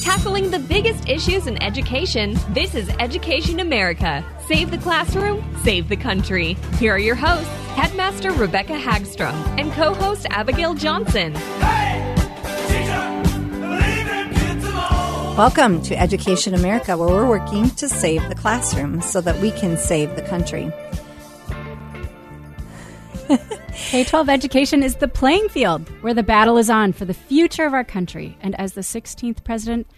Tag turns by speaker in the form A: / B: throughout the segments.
A: Tackling the biggest issues in education, this is Education America. Save the classroom, save the country. Here are your hosts, Headmaster Rebecca Hagstrom and co host Abigail Johnson.
B: Welcome to Education America, where we're working to save the classroom so that we can save the country.
C: K 12 education is the playing field where the battle is on for the future of our country. And as the 16th President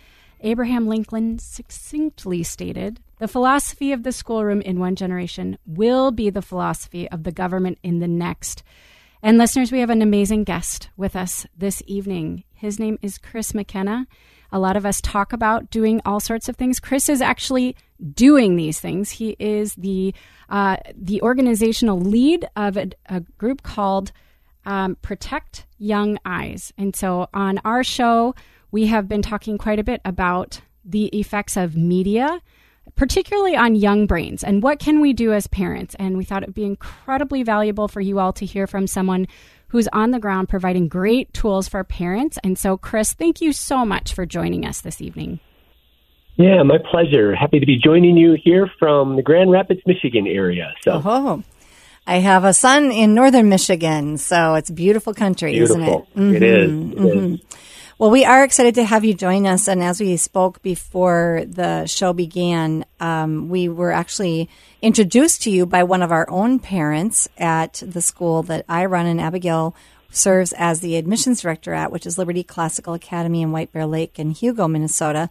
C: Abraham Lincoln succinctly stated, the philosophy of the schoolroom in one generation will be the philosophy of the government in the next. And listeners, we have an amazing guest with us this evening. His name is Chris McKenna. A lot of us talk about doing all sorts of things. Chris is actually doing these things. He is the uh, the organizational lead of a, a group called um, Protect Young Eyes. And so on our show, we have been talking quite a bit about the effects of media, particularly on young brains, and what can we do as parents. And we thought it would be incredibly valuable for you all to hear from someone who's on the ground providing great tools for parents. And so, Chris, thank you so much for joining us this evening.
D: Yeah, my pleasure. Happy to be joining you here from the Grand Rapids, Michigan area. So.
B: Oh, I have a son in northern Michigan, so it's beautiful country,
D: Beautiful.
B: isn't it?
D: It
B: Mhm,
D: is. It
B: mhm.
D: is.
B: Well, we are excited to have you join us. And as we spoke before the show began, um, we were actually introduced to you by one of our own parents at the school that I run, and Abigail serves as the admissions director at, which is Liberty Classical Academy in White Bear Lake in Hugo, Minnesota.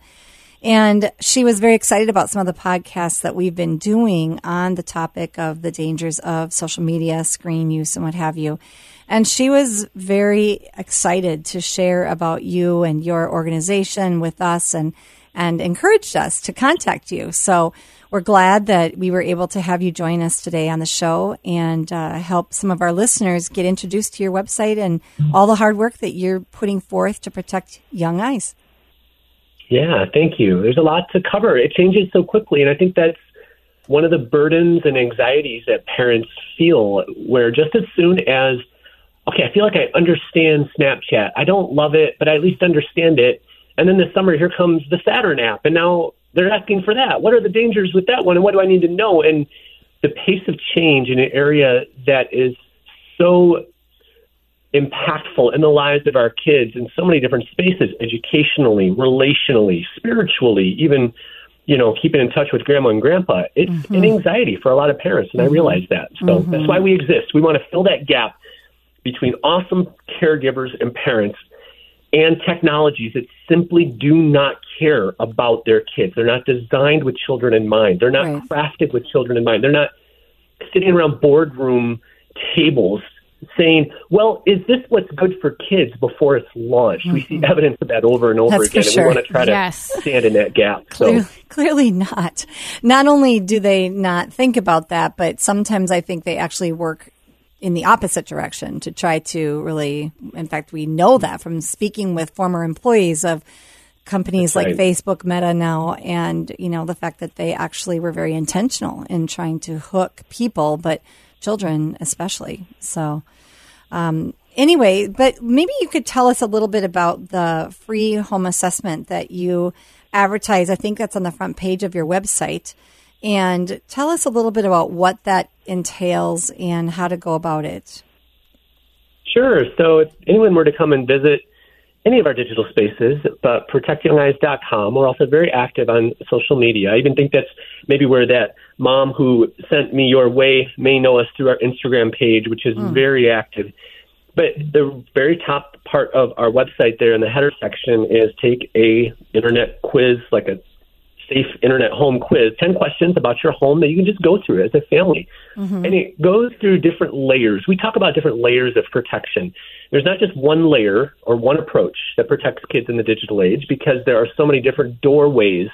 B: And she was very excited about some of the podcasts that we've been doing on the topic of the dangers of social media, screen use, and what have you. And she was very excited to share about you and your organization with us and, and encouraged us to contact you. So we're glad that we were able to have you join us today on the show and uh, help some of our listeners get introduced to your website and all the hard work that you're putting forth to protect young eyes.
D: Yeah, thank you. There's a lot to cover. It changes so quickly, and I think that's one of the burdens and anxieties that parents feel. Where just as soon as, okay, I feel like I understand Snapchat. I don't love it, but I at least understand it. And then this summer, here comes the Saturn app, and now they're asking for that. What are the dangers with that one, and what do I need to know? And the pace of change in an area that is so impactful in the lives of our kids in so many different spaces educationally relationally spiritually even you know keeping in touch with grandma and grandpa. It's mm-hmm. an anxiety for a lot of parents and i mm-hmm. realize that. So that's mm-hmm. why we exist. We want to fill that gap between awesome caregivers and parents and technologies that simply do not care about their kids. They're not designed with children in mind. They're not
B: Right.
D: crafted with children in mind. They're not sitting around boardroom tables saying, well, is this what's good for kids before it's launched? We see mm-hmm. evidence of that over and over
B: That's
D: again,
B: sure.
D: and we want to try to
C: Yes.
D: stand in that gap.
B: Clearly,
D: So,
B: clearly not. Not only do they not think about that, but sometimes I think they actually work in the opposite direction to try to really, in fact, we know that from speaking with former employees of companies like. Facebook, Meta now, and, you know, the fact that they actually were very intentional in trying to hook people, but children especially. So, um, anyway, but maybe you could tell us a little bit about the free home assessment that you advertise. I think that's on the front page of your website. And tell us a little bit about what that entails and how to go about it.
D: sure. So, if anyone were to come and visit any of our digital spaces, but protectyoungeyes.com. We're also very active on social media. I even think that's maybe where that mom who sent me your way may know us through our Instagram page, which is mm. very active. But the very top part of our website there in the header section is take a internet quiz, like a safe internet home quiz, 10 questions about your home that you can just go through as a family. Mm-hmm. And it goes through different layers. We talk about different layers of protection. There's not just one layer or one approach that protects kids in the digital age because there are so many different doorways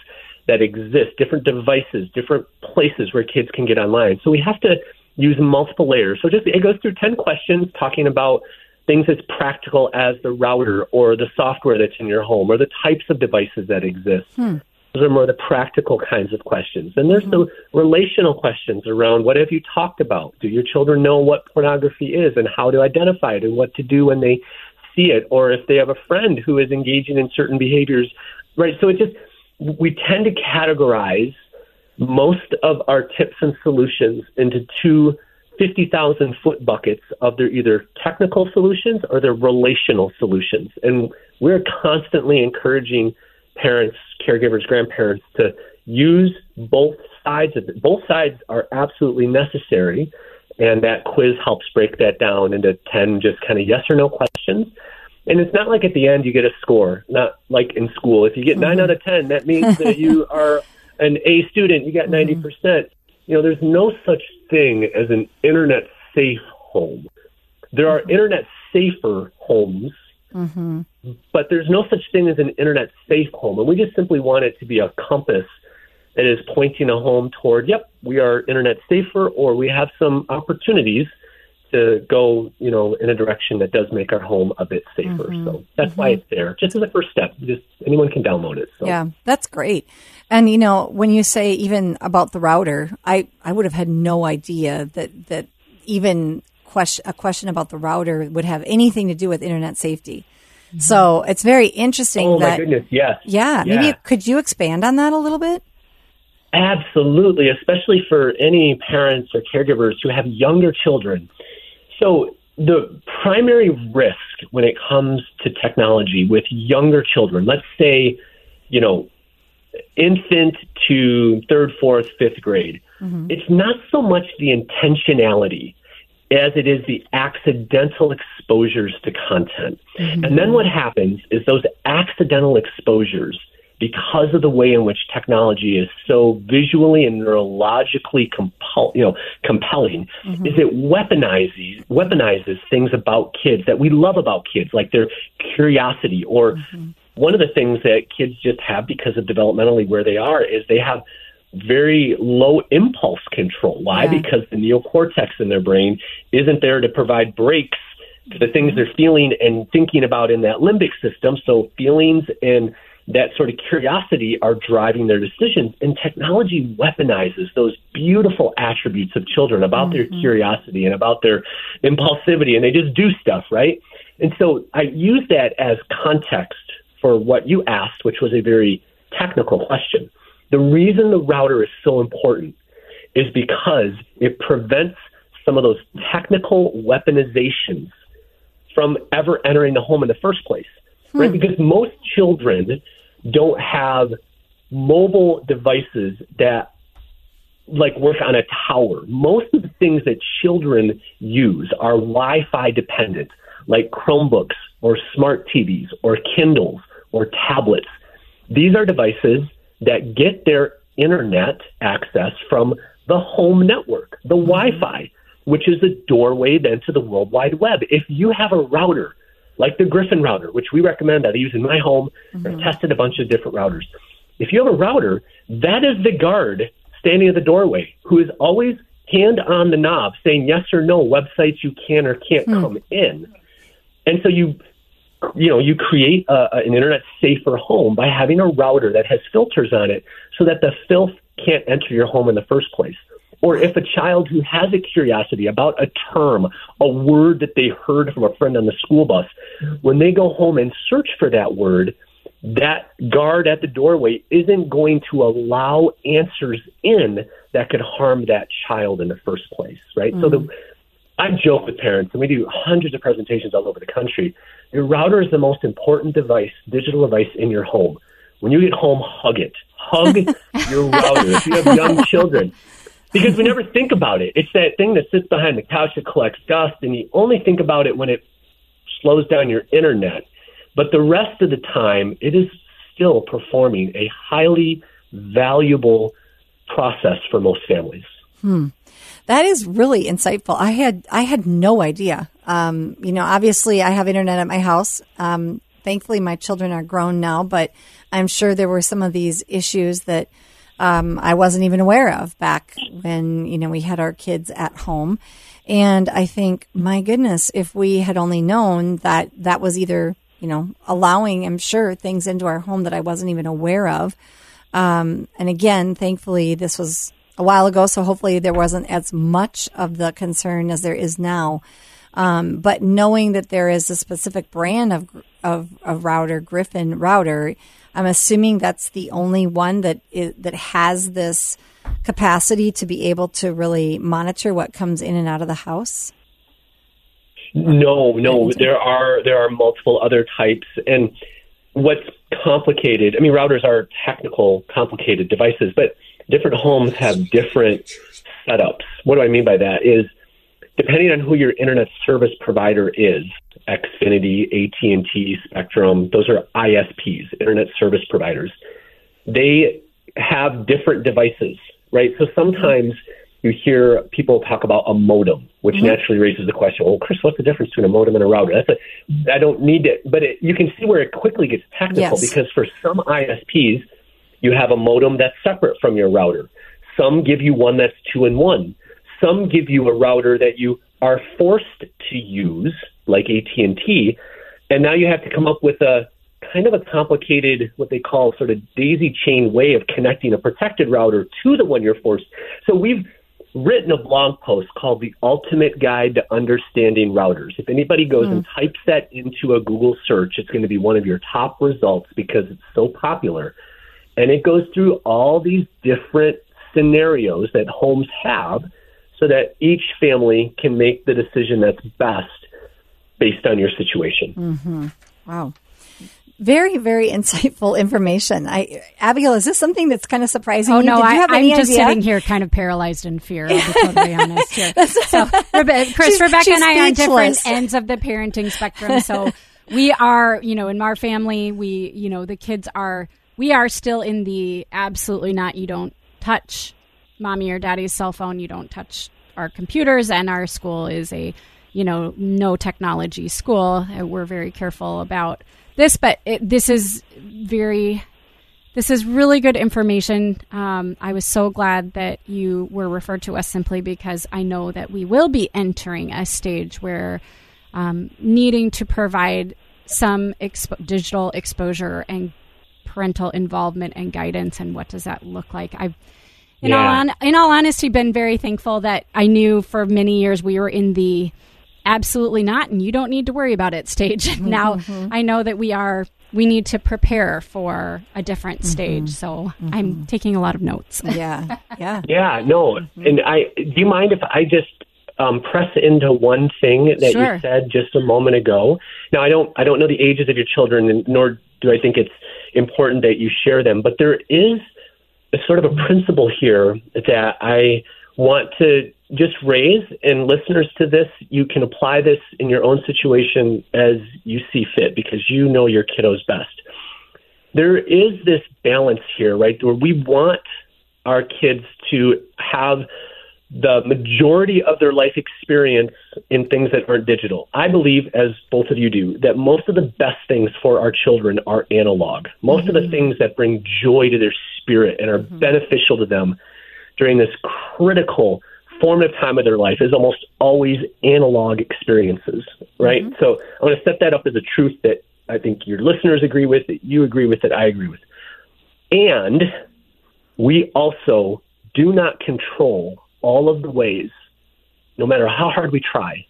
D: that exist, different devices, different places where kids can get online. So we have to use multiple layers. So just it goes through 10 questions talking about things as practical as the router or the software that's in your home or the types of devices that exist. Hmm. Those are more the practical kinds of questions. And there's mm-hmm. the relational questions around what have you talked about? Do your children know what pornography is and how to identify it and what to do when they see it? Or if they have a friend who is engaging in certain behaviors, right? So it just, we tend to categorize most of our tips and solutions into two 50,000 foot buckets of their either technical solutions or their relational solutions. And we're constantly encouraging parents, caregivers, grandparents to use both sides of it. Both sides are absolutely necessary, and that quiz helps break that down into 10 just kind of yes or no questions. And it's not like at the end you get a score, not like in school. If you get 9 mm-hmm. out of 10, that means that you are an A student, you got 90%. Mm-hmm. You know, there's no such thing as an internet safe home. There are mm-hmm. internet safer homes Mm-hmm. But there's no such thing as an internet safe home. And we just simply want it to be a compass that is pointing a home toward, yep, we are internet safer, or we have some opportunities to go, you know, in a direction that does make our home a bit safer. Mm-hmm. So that's mm-hmm. why it's there, just as a first step. Just anyone can download it. So.
B: Yeah, that's great. And you know, when you say even about the router, I I would have had no idea that that even question, a question about the router would have anything to do with internet safety. Mm-hmm. So it's very interesting.
D: Oh
B: that,
D: my goodness! Yes.
B: Yeah, yeah. Maybe could you expand on that a little bit?
D: Absolutely, especially for any parents or caregivers who have younger children. So the primary risk when it comes to technology with younger children, let's say, you know, infant to third, fourth, fifth grade, mm-hmm. it's not so much the intentionality as it is the accidental exposures to content. Mm-hmm. And then what happens is those accidental exposures, because of the way in which technology is so visually and neurologically compel, you know, compelling, mm-hmm. is it weaponizes weaponizes things about kids that we love about kids, like their curiosity or mm-hmm. one of the things that kids just have because of developmentally where they are is they have very low impulse control. Why? Yeah. Because the neocortex in their brain isn't there to provide brakes to the things they're feeling and thinking about in that limbic system. So feelings and that sort of curiosity are driving their decisions. And technology weaponizes those beautiful attributes of children about mm-hmm. their curiosity and about their impulsivity, and they just do stuff, right? And so I use that as context for what you asked, which was a very technical question. The reason the router is so important is because it prevents some of those technical weaponizations from ever entering the home in the first place. Hmm. Right? Because most children don't have mobile devices that like work on a tower. Most of the things that children use are Wi-Fi dependent, like Chromebooks or smart TVs or Kindles or tablets. These are devices that get their internet access from the home network, the mm-hmm. Wi Fi, which is a doorway then to the World Wide Web. If you have a router, like the Gryphon router, which we recommend that I use in my home, mm-hmm. I've tested a bunch of different routers. If you have a router, that is the guard standing at the doorway who is always hand on the knob saying yes or no websites you can or can't hmm. come in. And so you you know, you create a, an internet safer home by having a router that has filters on it so that the filth can't enter your home in the first place. Or if a child who has a curiosity about a term, a word that they heard from a friend on the school bus, when they go home and search for that word, that guard at the doorway isn't going to allow answers in that could harm that child in the first place, right? Mm-hmm. So the I joke with parents, and we do hundreds of presentations all over the country Your router is the most important device, digital device in your home. When you get home, hug it. Hug your router. If you have young children, because we never think about it. It's that thing that sits behind the couch that collects dust, and you only think about it when it slows down your internet. But the rest of the time, it is still performing a highly valuable process for most families.
B: Hmm. That is really insightful. I had I had no idea. Um, you know, obviously, I have internet at my house. Um, thankfully, my children are grown now, but I'm sure there were some of these issues that um, I wasn't even aware of back when you know we had our kids at home. And I think, my goodness, if we had only known that that was either you know allowing, I'm sure, things into our home that I wasn't even aware of. Um, and again, thankfully, this was a while ago, so hopefully there wasn't as much of the concern as there is now. Um, but knowing that there is a specific brand of, of, of router, Gryphon router, I'm assuming that's the only one that is, that has this capacity to be able to really monitor what comes in and out of the house.
D: No, no, there are there are multiple other types, and what's complicated. I mean, routers are technical, complicated devices, but different homes have different setups. What do I mean by that? Is depending on who your internet service provider is, Xfinity, AT&T, Spectrum, those are ISPs, internet service providers. They have different devices, right? So sometimes you hear people talk about a modem, which mm-hmm. naturally raises the question, well, Chris, what's the difference between a modem and a router? That's a, I don't need it, but it, you can see where it quickly gets technical yes. because for some ISPs, you have a modem that's separate from your router. Some give you one that's two in one. Some give you a router that you are forced to use, like AT&T, and now you have to come up with a kind of a complicated, what they call sort of daisy chain way of connecting a protected router to the one you're forced. So we've written a blog post called The Ultimate Guide to Understanding Routers. If anybody goes mm. and types that into a Google search, it's going to be one of your top results because it's so popular. And it goes through all these different scenarios that homes have so that each family can make the decision that's best based on your situation.
B: Mm-hmm. Wow. Very, very insightful information. I, Abigail, is this something that's kind of surprising?
C: Oh
B: you?
C: no,
B: I,
C: am just sitting here, kind of paralyzed in fear. I'll be totally honest here. so, Rebe- Chris, she's, Rebecca, she's and I are on different ends of the parenting spectrum. So we are, you know, in our family, we, you know, the kids are, we are still in the absolutely not. You don't touch mommy or daddy's cell phone. You don't touch our computers, and our school is a, you know, no technology school. We're very careful about this, but it, this is very this is really good information. Um, I was so glad that you were referred to us simply because I know that we will be entering a stage where um, needing to provide some expo- digital exposure and parental involvement and guidance, and what does that look like? I've in yeah. all on, in all honesty, been very thankful that I knew for many years we were in the absolutely not and you don't need to worry about it stage mm-hmm. now mm-hmm. i know that we are we need to prepare for a different mm-hmm. stage so i'm mm-hmm. taking a lot of notes
B: yeah yeah
D: yeah no mm-hmm. and i do you mind if i just um, press into one thing that sure. you said just a moment ago now i don't i don't know the ages of your children nor do i think it's important that you share them but there is a sort of a principle here that i want to just raise and listeners to this, you can apply this in your own situation as you see fit because you know your kiddos best. There is this balance here, right, where we want our kids to have the majority of their life experience in things that aren't digital. I believe, as both of you do, that most of the best things for our children are analog. Most mm-hmm. of the mm-hmm. things that bring joy to their spirit and are mm-hmm. beneficial to them during this critical formative time of their life is almost always analog experiences, right? Mm-hmm. So I want to set that up as a truth that I think your listeners agree with, that you agree with, that I agree with. And we also do not control all of the ways, no matter how hard we try,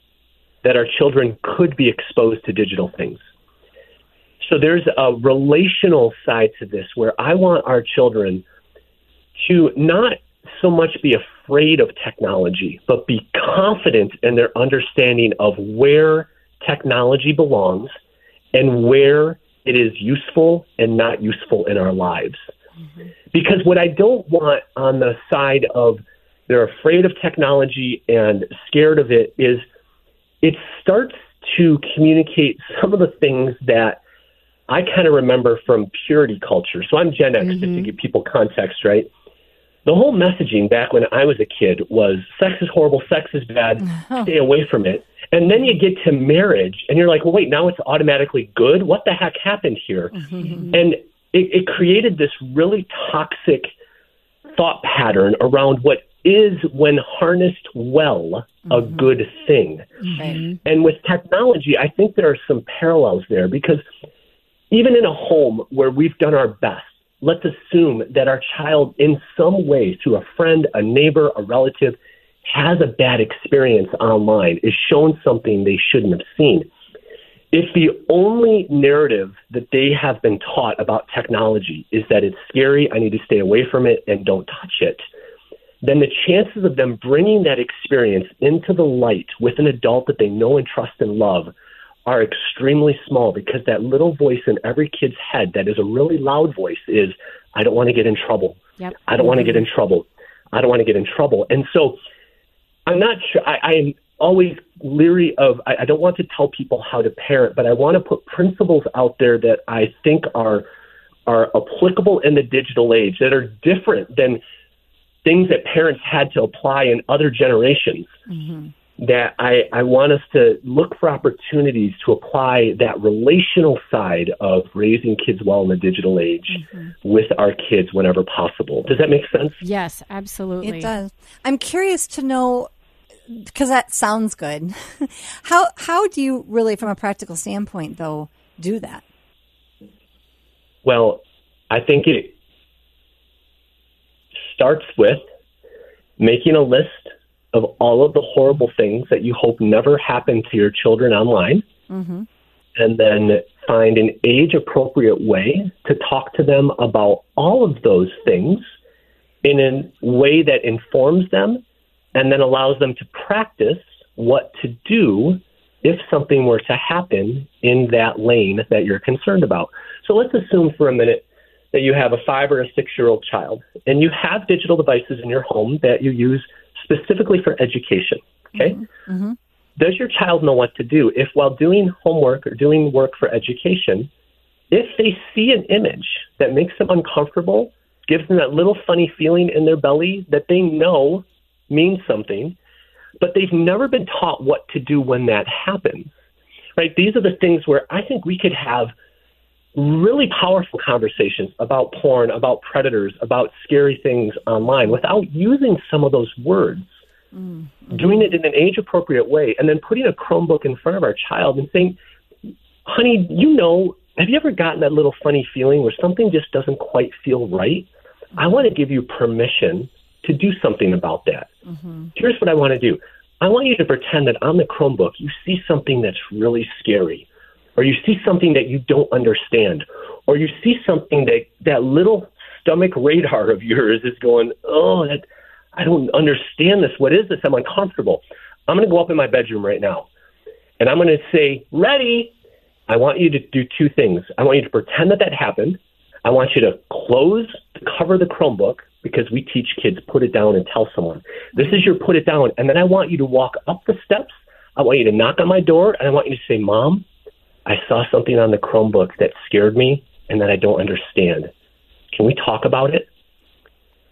D: that our children could be exposed to digital things. So there's a relational side to this where I want our children to not so much be afraid of technology, but be confident in their understanding of where technology belongs and where it is useful and not useful in our lives. Mm-hmm. Because what I don't want on the side of they're afraid of technology and scared of it is it starts to communicate some of the things that I kind of remember from purity culture. So I'm Gen X, mm-hmm. just to mm-hmm. give people context, right? The whole messaging back when I was a kid was sex is horrible, sex is bad, oh. stay away from it. And then you get to marriage and you're like, well, wait, now it's automatically good? What the heck happened here? Mm-hmm. And it, it created this really toxic thought pattern around what is, when harnessed well, a mm-hmm. good thing. Mm-hmm. And with technology, I think there are some parallels there because even in a home where we've done our best, let's assume that our child, in some way, through a friend, a neighbor, a relative, has a bad experience online, is shown something they shouldn't have seen. If the only narrative that they have been taught about technology is that it's scary, I need to stay away from it, and don't touch it, then the chances of them bringing that experience into the light with an adult that they know and trust and love are extremely small because that little voice in every kid's head that is a really loud voice is, I don't want to get in trouble. Yep. I don't want to mm-hmm. get in trouble. I don't want to get in trouble. And so I'm not sure. I, am always leery of, I, I don't want to tell people how to parent, but I want to put principles out there that I think are are applicable in the digital age that are different than things that parents had to apply in other generations. Mm-hmm. That I, I want us to look for opportunities to apply that relational side of raising kids well in the digital age mm-hmm. with our kids whenever possible. Does that make sense?
C: Yes, absolutely.
B: It does. I'm curious to know because that sounds good. how how do you really, from a practical standpoint, though, do that?
D: Well, I think it starts with making a list of all of the horrible things that you hope never happen to your children online, mm-hmm. and then find an age appropriate way to talk to them about all of those things in a way that informs them and then allows them to practice what to do if something were to happen in that lane that you're concerned about. So let's assume for a minute that you have a five or a six year old child and you have digital devices in your home that you use specifically for education. Okay. Mm-hmm. Mm-hmm. Does your child know what to do if, while doing homework or doing work for education, if they see an image that makes them uncomfortable, gives them that little funny feeling in their belly that they know means something, but they've never been taught what to do when that happens. Right? These are the things where I think we could have really powerful conversations about porn, about predators, about scary things online without using some of those words. Mm-hmm. Doing it in an age appropriate way, and then putting a Chromebook in front of our child and saying, honey, you know, have you ever gotten that little funny feeling where something just doesn't quite feel right? I want to give you permission to do something about that. Mm-hmm. Here's what I want to do I want you to pretend that on the Chromebook you see something that's really scary, or you see something that you don't understand, or you see something that that little stomach radar of yours is going, oh, that I don't understand this. What is this? I'm uncomfortable. I'm going to go up in my bedroom right now, and I'm going to say, ready. I want you to do two things. I want you to pretend that that happened. I want you to close, cover the Chromebook, because we teach kids put it down and tell someone. This is your put it down. And then I want you to walk up the steps. I want you to knock on my door and I want you to say, Mom, I saw something on the Chromebook that scared me and that I don't understand. Can we talk about it?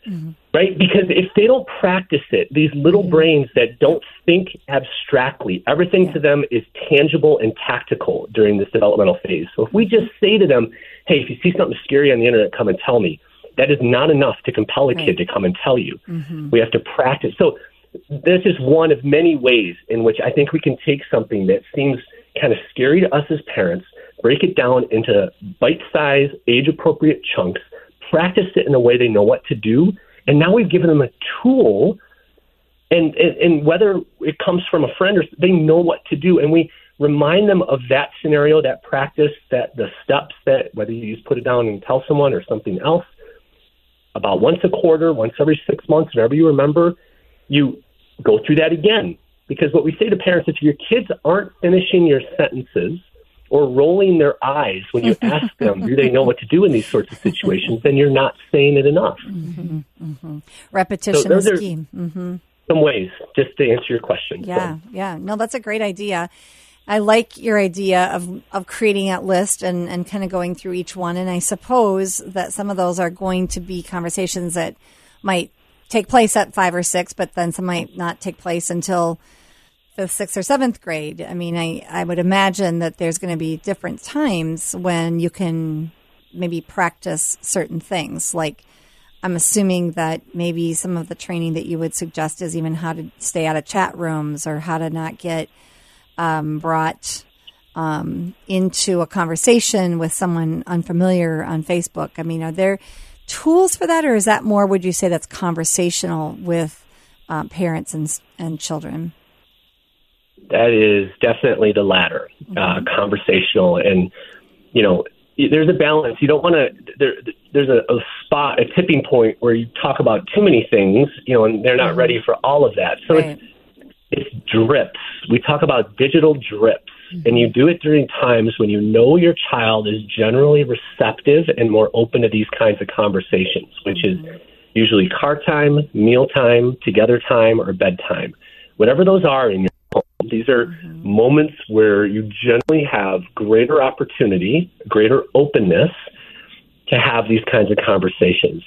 D: Mm-hmm. Right? Because if they don't practice it, these little mm-hmm. brains that don't think abstractly, everything yeah. to them is tangible and tactical during this developmental phase. So if we just say to them, hey, if you see something scary on the internet, come and tell me that is not enough to compel a kid to come and tell you. Mm-hmm. We have to practice. So this is one of many ways in which I think we can take something that seems kind of scary to us as parents, break it down into bite-sized, age-appropriate chunks, practice it in a way they know what to do, and now we've given them a tool. And, and, and whether it comes from a friend or they know what to do, and we remind them of that scenario, that practice, that the steps that whether you just put it down and tell someone or something else, about once a quarter, once every six months, whenever you remember, you go through that again. Because what we say to parents if your kids aren't finishing your sentences or rolling their eyes when you ask them, do they know what to do in these sorts of situations, then you're not saying it enough.
B: Mm-hmm, mm-hmm. Repetition so is key. Mm-hmm.
D: Some ways, just to answer your question.
B: Yeah, so. yeah. No, that's a great idea. I like your idea of, of creating that list and, and kind of going through each one. And I suppose that some of those are going to be conversations that might take place at five or six, but then some might not take place until fifth, sixth, or seventh grade. I mean, I, I would imagine that there's going to be different times when you can maybe practice certain things. Like, I'm assuming that maybe some of the training that you would suggest is even how to stay out of chat rooms or how to not get um, brought um, into a conversation with someone unfamiliar on Facebook. I mean, are there tools for that, or is that more? Would you say that's conversational with uh, parents and and children?
D: That is definitely the latter, uh, mm-hmm. uh, conversational, and you know, there's a balance. You don't want to. There, there's a, a, spot, a tipping point where you talk about too many things, you know, and they're not mm-hmm. ready for all of that. So right. it's it's drips. We talk about digital drips. And you do it during times when you know your child is generally receptive and more open to these kinds of conversations, which mm-hmm. is usually car time, meal time, together time, or bedtime. Whatever those are in your home, these are mm-hmm. moments where you generally have greater opportunity, greater openness to have these kinds of conversations.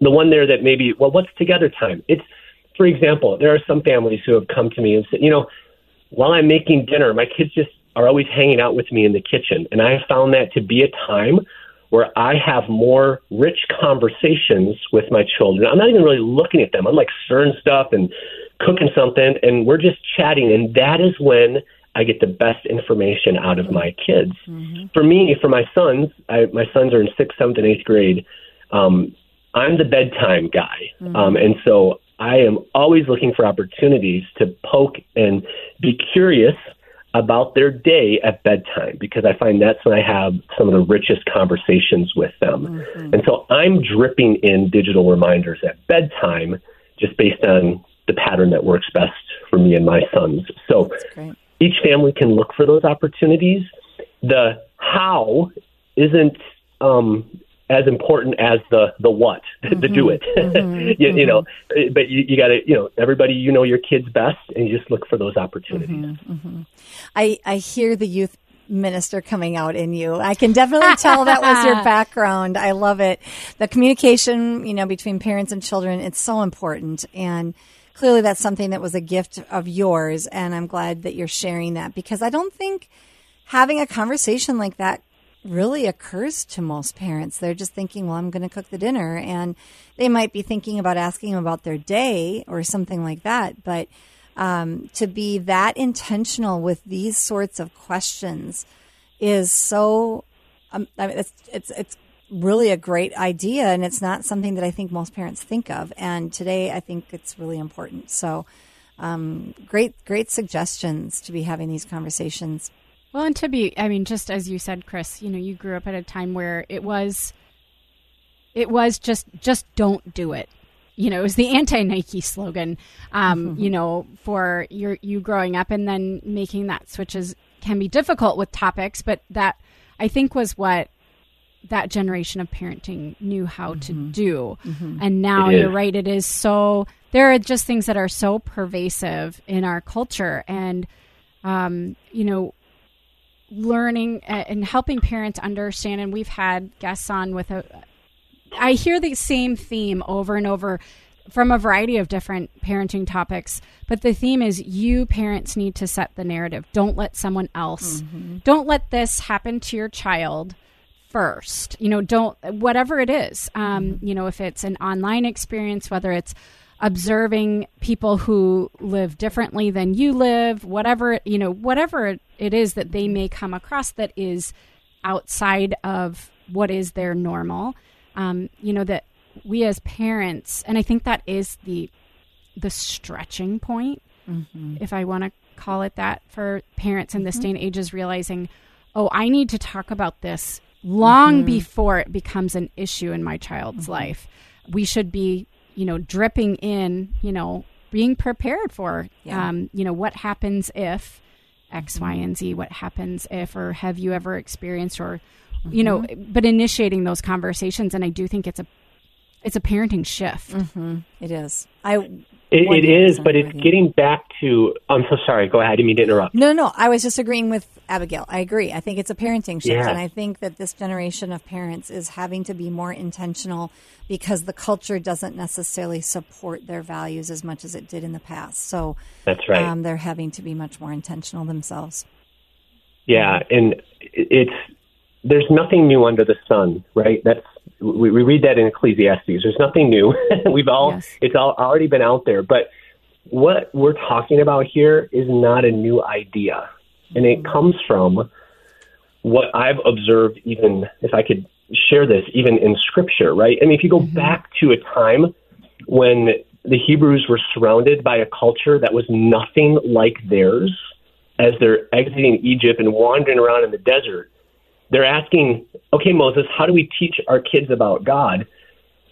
D: The one there that maybe, well, what's together time? It's, for example, there are some families who have come to me and said, you know, while I'm making dinner, my kids just are always hanging out with me in the kitchen. And I found that to be a time where I have more rich conversations with my children. I'm not even really looking at them. I'm like stirring stuff and cooking something and we're just chatting and that is when I get the best information out of my kids. Mm-hmm. For me, for my sons, I, my sons are in sixth, seventh, and eighth grade. Um, I'm the bedtime guy, mm-hmm. um, and so I am always looking for opportunities to poke and be curious about their day at bedtime because I find that's when I have some of the richest conversations with them. Mm-hmm. And so I'm dripping in digital reminders at bedtime just based on the pattern that works best for me and my sons. So each family can look for those opportunities. The how isn't um, as important as the the what mm-hmm. the do it. Mm-hmm. you, you, know, mm-hmm. but you, you got to you know everybody you know your kids best, and you just look for those opportunities.
B: Mm-hmm. mm-hmm. I I hear the youth minister coming out in you. I can definitely tell that was your background. I love it. The communication, you know, between parents and children, it's so important. And clearly that's something that was a gift of yours. And I'm glad that you're sharing that because I don't think having a conversation like that really occurs to most parents. They're just thinking, well, I'm going to cook the dinner. And they might be thinking about asking about their day or something like that. But um, to be that intentional with these sorts of questions is so, um, I mean, it's, it's, it's really a great idea and it's not something that I think most parents think of. And today I think it's really important. So, um, great, great suggestions to be having these conversations.
C: Well, and to be, I mean, just as you said, Chris, you know, you grew up at a time where it was, it was just, just don't do it. You know, it was the anti Nike slogan, um, mm-hmm. you know, for your, you growing up and then making that switch is, can be difficult with topics, but that I think was what that generation of parenting knew how mm-hmm. to do. Mm-hmm. And now you're right, it is so there are just things that are so pervasive in our culture and um, you know learning and helping parents understand and we've had guests on with a I hear the same theme over and over from a variety of different parenting topics but the theme is you parents need to set the narrative don't let someone else mm-hmm. don't let this happen to your child first. You know, don't whatever it is. Um, mm-hmm. you know, if it's an online experience, whether it's observing people who live differently than you live, whatever you know, whatever it is that they may come across that is outside of what is their normal. Um, you know that we as parents, and I think that is the the stretching point, mm-hmm. if I want to call it that, for parents in this mm-hmm. day and age, is realizing, oh, I need to talk about this long mm-hmm. before it becomes an issue in my child's mm-hmm. life. We should be, you know, dripping in, you know, being prepared for, yeah. um, you know, what happens if X, Y, and Z. What happens if, or have you ever experienced, or you know, but initiating those conversations, and I do think it's a it's a parenting shift.
B: Mm-hmm. It is. I
D: it, it is, but it's getting back to. I'm so sorry. Go ahead. I didn't mean to interrupt.
B: No, no, I was just agreeing with Abigail. I agree. I think it's a parenting shift,
D: Yeah.
B: and I think that this generation of parents is having to be more intentional because the culture doesn't necessarily support their values as much as it did in the past. So
D: That's right.
B: um, they're having to be much more intentional themselves.
D: Yeah, and it's there's nothing new under the sun, right? That's we, we read that in Ecclesiastes. There's nothing new. We've all
C: Yes.
D: it's all already been out there, but what we're talking about here is not a new idea, and it mm-hmm. comes from what I've observed. Even if I could share this, even in Scripture, right? I mean, if you go mm-hmm. back to a time when the Hebrews were surrounded by a culture that was nothing like theirs as they're exiting Egypt and wandering around in the desert, they're asking, okay, Moses, how do we teach our kids about God?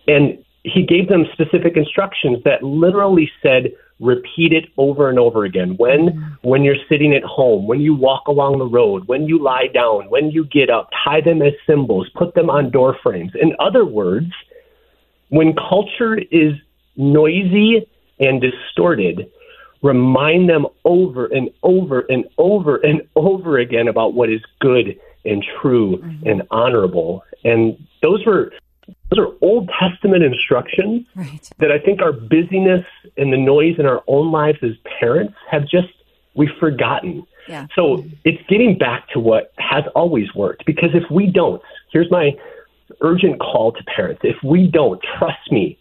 D: And he gave them specific instructions that literally said, repeat it over and over again. When mm-hmm. when you're sitting at home, when you walk along the road, when you lie down, when you get up, tie them as symbols, put them on door frames. In other words, when culture is noisy and distorted, remind them over and over and over and over again about what is good and true mm-hmm. and honorable. And those were those are Old Testament instructions
B: Right.
D: that I think our busyness and the noise in our own lives as parents have just we've forgotten.
B: Yeah.
D: So it's getting back to what has always worked because if we don't, here's my urgent call to parents. If we don't, trust me,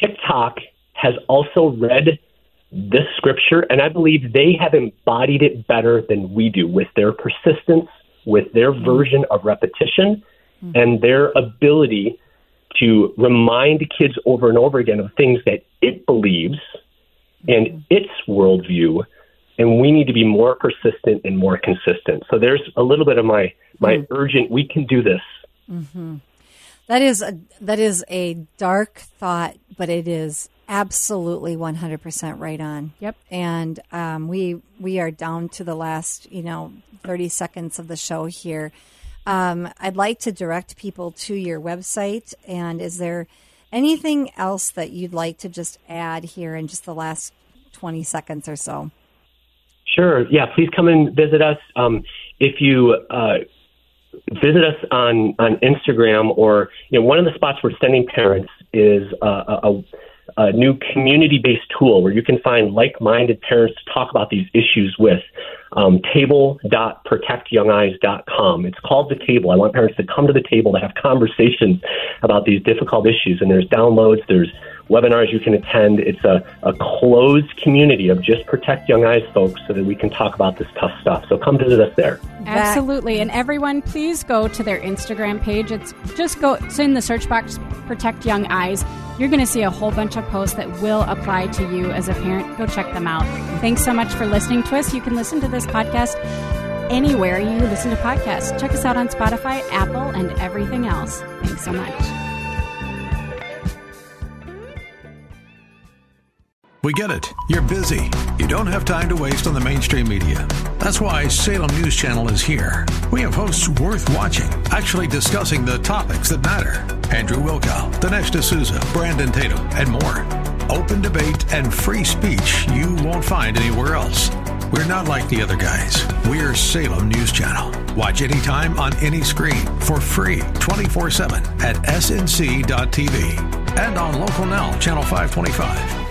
D: TikTok has also read this scripture and I believe they have embodied it better than we do with their persistence, with their mm-hmm. version of repetition mm-hmm. and their ability to remind kids over and over again of things that it believes mm-hmm. and its worldview, and we need to be more persistent and more consistent. So there's a little bit of my my urgent. We can do this.
B: That is a that is a dark thought, but it is absolutely one hundred percent right on.
C: Yep.
B: And um, we we are down to the last you know thirty seconds of the show here. Um, I'd like to direct people to your website. And is there anything else that you'd like to just add here in just the last twenty seconds or so?
D: Sure. Yeah. Please come and visit us. Um, if you uh, visit us on on Instagram or you know one of the spots we're sending parents is uh, a, a, a new community based tool where you can find like minded parents to talk about these issues with. Um, table.protectyoungeyes.com. It's called the table. I want parents to come to the table to have conversations about these difficult issues. And there's downloads, there's webinars you can attend. It's a, a closed community of just protect young eyes folks so that we can talk about this tough stuff. So come visit us there.
C: Absolutely. And everyone, please go to their Instagram page. It's just go, it's in the search box, Protect Young Eyes. You're going to see a whole bunch of posts that will apply to you as a parent. Go check them out. Thanks so much for listening to us. You can listen to this podcast anywhere you listen to podcasts. Check us out on Spotify, Apple, and everything else. Thanks so much.
E: We get it. You're busy. You don't have time to waste on the mainstream media. That's why Salem News Channel is here. We have hosts worth watching, actually discussing the topics that matter. Andrew Wilkow, Dinesh D'Souza, Brandon Tatum, and more. Open debate and free speech you won't find anywhere else. We're not like the other guys. We're Salem News Channel. Watch anytime on any screen for free 24 7 at snc.tv and on Local Now, Channel 525.